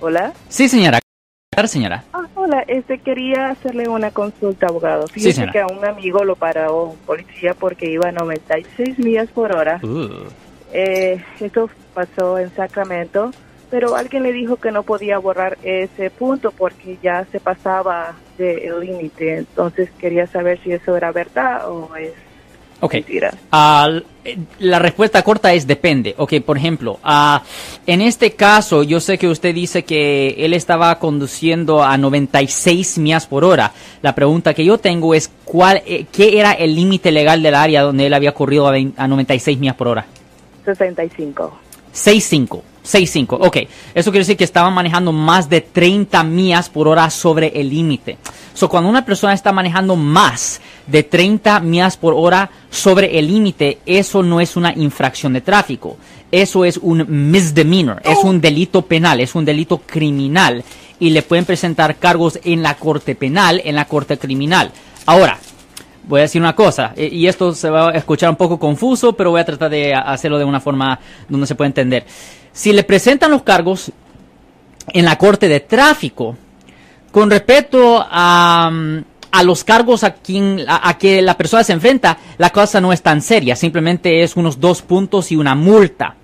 Hola. Sí, señora. señora. Ah, hola, este quería hacerle una consulta, abogado. Sí, Fíjese señora. que a un amigo lo paró un policía porque iba a 96 millas por hora. Uh. Eh, esto pasó en Sacramento, pero alguien le dijo que no podía borrar ese punto porque ya se pasaba del límite. Entonces quería saber si eso era verdad o es Ok. eh, la respuesta corta es depende. Ok, por ejemplo, ah, en este caso, yo sé que usted dice que él estaba conduciendo a 96 millas por hora. La pregunta que yo tengo es, ¿cuál, eh, ¿qué era el límite legal del área donde él había corrido a, 20 a 96 millas por hora? 65. 6.5. 6.5. Ok. Eso quiere decir que estaban manejando más de 30 millas por hora sobre el límite. So, cuando una persona está manejando más de 30 millas por hora sobre el límite, eso no es una infracción de tráfico. Eso es un misdemeanor. Es un delito penal. Es un delito criminal. Y le pueden presentar cargos en la corte penal, en la corte criminal. Ahora, voy a decir una cosa, eh, y esto se va a escuchar un poco confuso, pero voy a tratar de hacerlo de una forma donde se pueda entender. Si le presentan los cargos en la corte de tráfico, con respecto a, mm, a los cargos a, quien, a, a que la persona se enfrenta, la cosa no es tan seria, simplemente es unos dos puntos y una multa.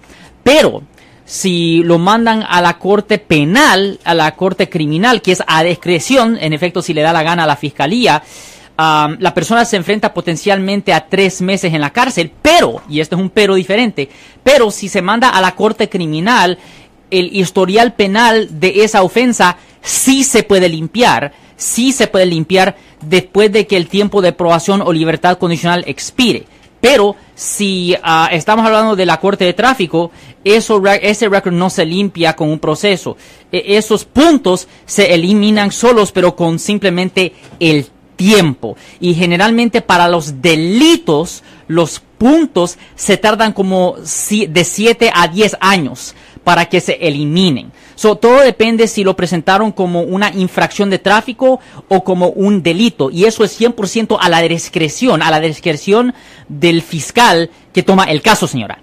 Pero si lo mandan a la corte penal, a la corte criminal, que es a discreción, en efecto, si le da la gana a la fiscalía, la persona se enfrenta potencialmente a tres meses en la cárcel, pero, y este es un pero diferente, pero si se manda a la corte criminal, el historial penal de esa ofensa sí se puede limpiar, sí se puede limpiar después de que el tiempo de probación o libertad condicional expire. Pero si ah, estamos hablando de la corte de tráfico, eso, ese récord no se limpia con un proceso. E- esos puntos se eliminan solos, pero con simplemente el tiempo. Y generalmente para los delitos, los puntos se tardan como si- de 7 a 10 años para que se eliminen. So, todo depende si lo presentaron como una infracción de tráfico o como un delito. Y eso es 100% a la discreción, a la discreción del fiscal que toma el caso, señora.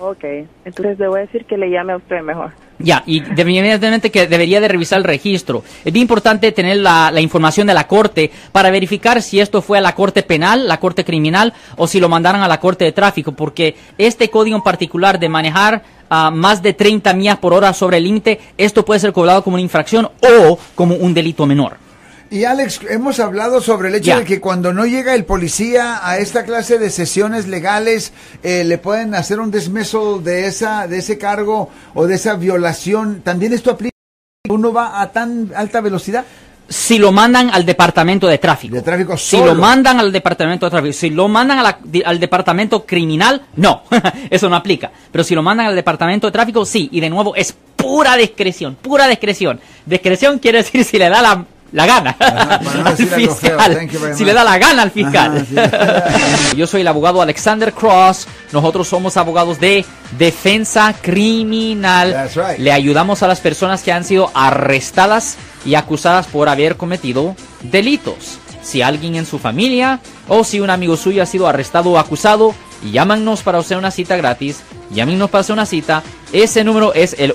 Ok, entonces le voy a decir que le llame a usted mejor. Ya, y de- evidentemente que debería de revisar el registro. Es bien importante tener la, información de la corte para verificar si esto fue a la corte penal, la corte criminal, o si lo mandaron a la corte de tráfico, porque este código en particular de manejar a más de 30 millas por hora sobre el límite, esto puede ser cobrado como una infracción o como un delito menor. Y Alex, hemos hablado sobre el hecho de que cuando no llega el policía a esta clase de sesiones legales, eh, le pueden hacer un dismissal de esa, de ese cargo o de esa violación. ¿También esto aplica uno va a tan alta velocidad? Si lo mandan al departamento de tráfico. De tráfico Si solo. lo mandan al departamento de tráfico. Si lo mandan a la- di- al departamento criminal, no. Eso no aplica. Pero si lo mandan al departamento de tráfico, sí. Y de nuevo, es pura discreción. Pura discreción. Discreción quiere decir si le da la, la gana Ajá, para no al fiscal. Si le da la gana al fiscal. Ajá, Yo soy el abogado Alexander Cross. Nosotros somos abogados de defensa criminal. Right. Le ayudamos a las personas que han sido arrestadas y acusadas por haber cometido delitos. Si alguien en su familia o si un amigo suyo ha sido arrestado o acusado, llámanos para hacer una cita gratis. Llámenos para hacer una cita. Ese número es el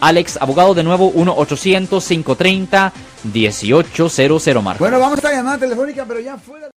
Alex, abogado de nuevo, 1-800-530-1800, Marco. Bueno, vamos a esta llamada telefónica, pero ya fuera.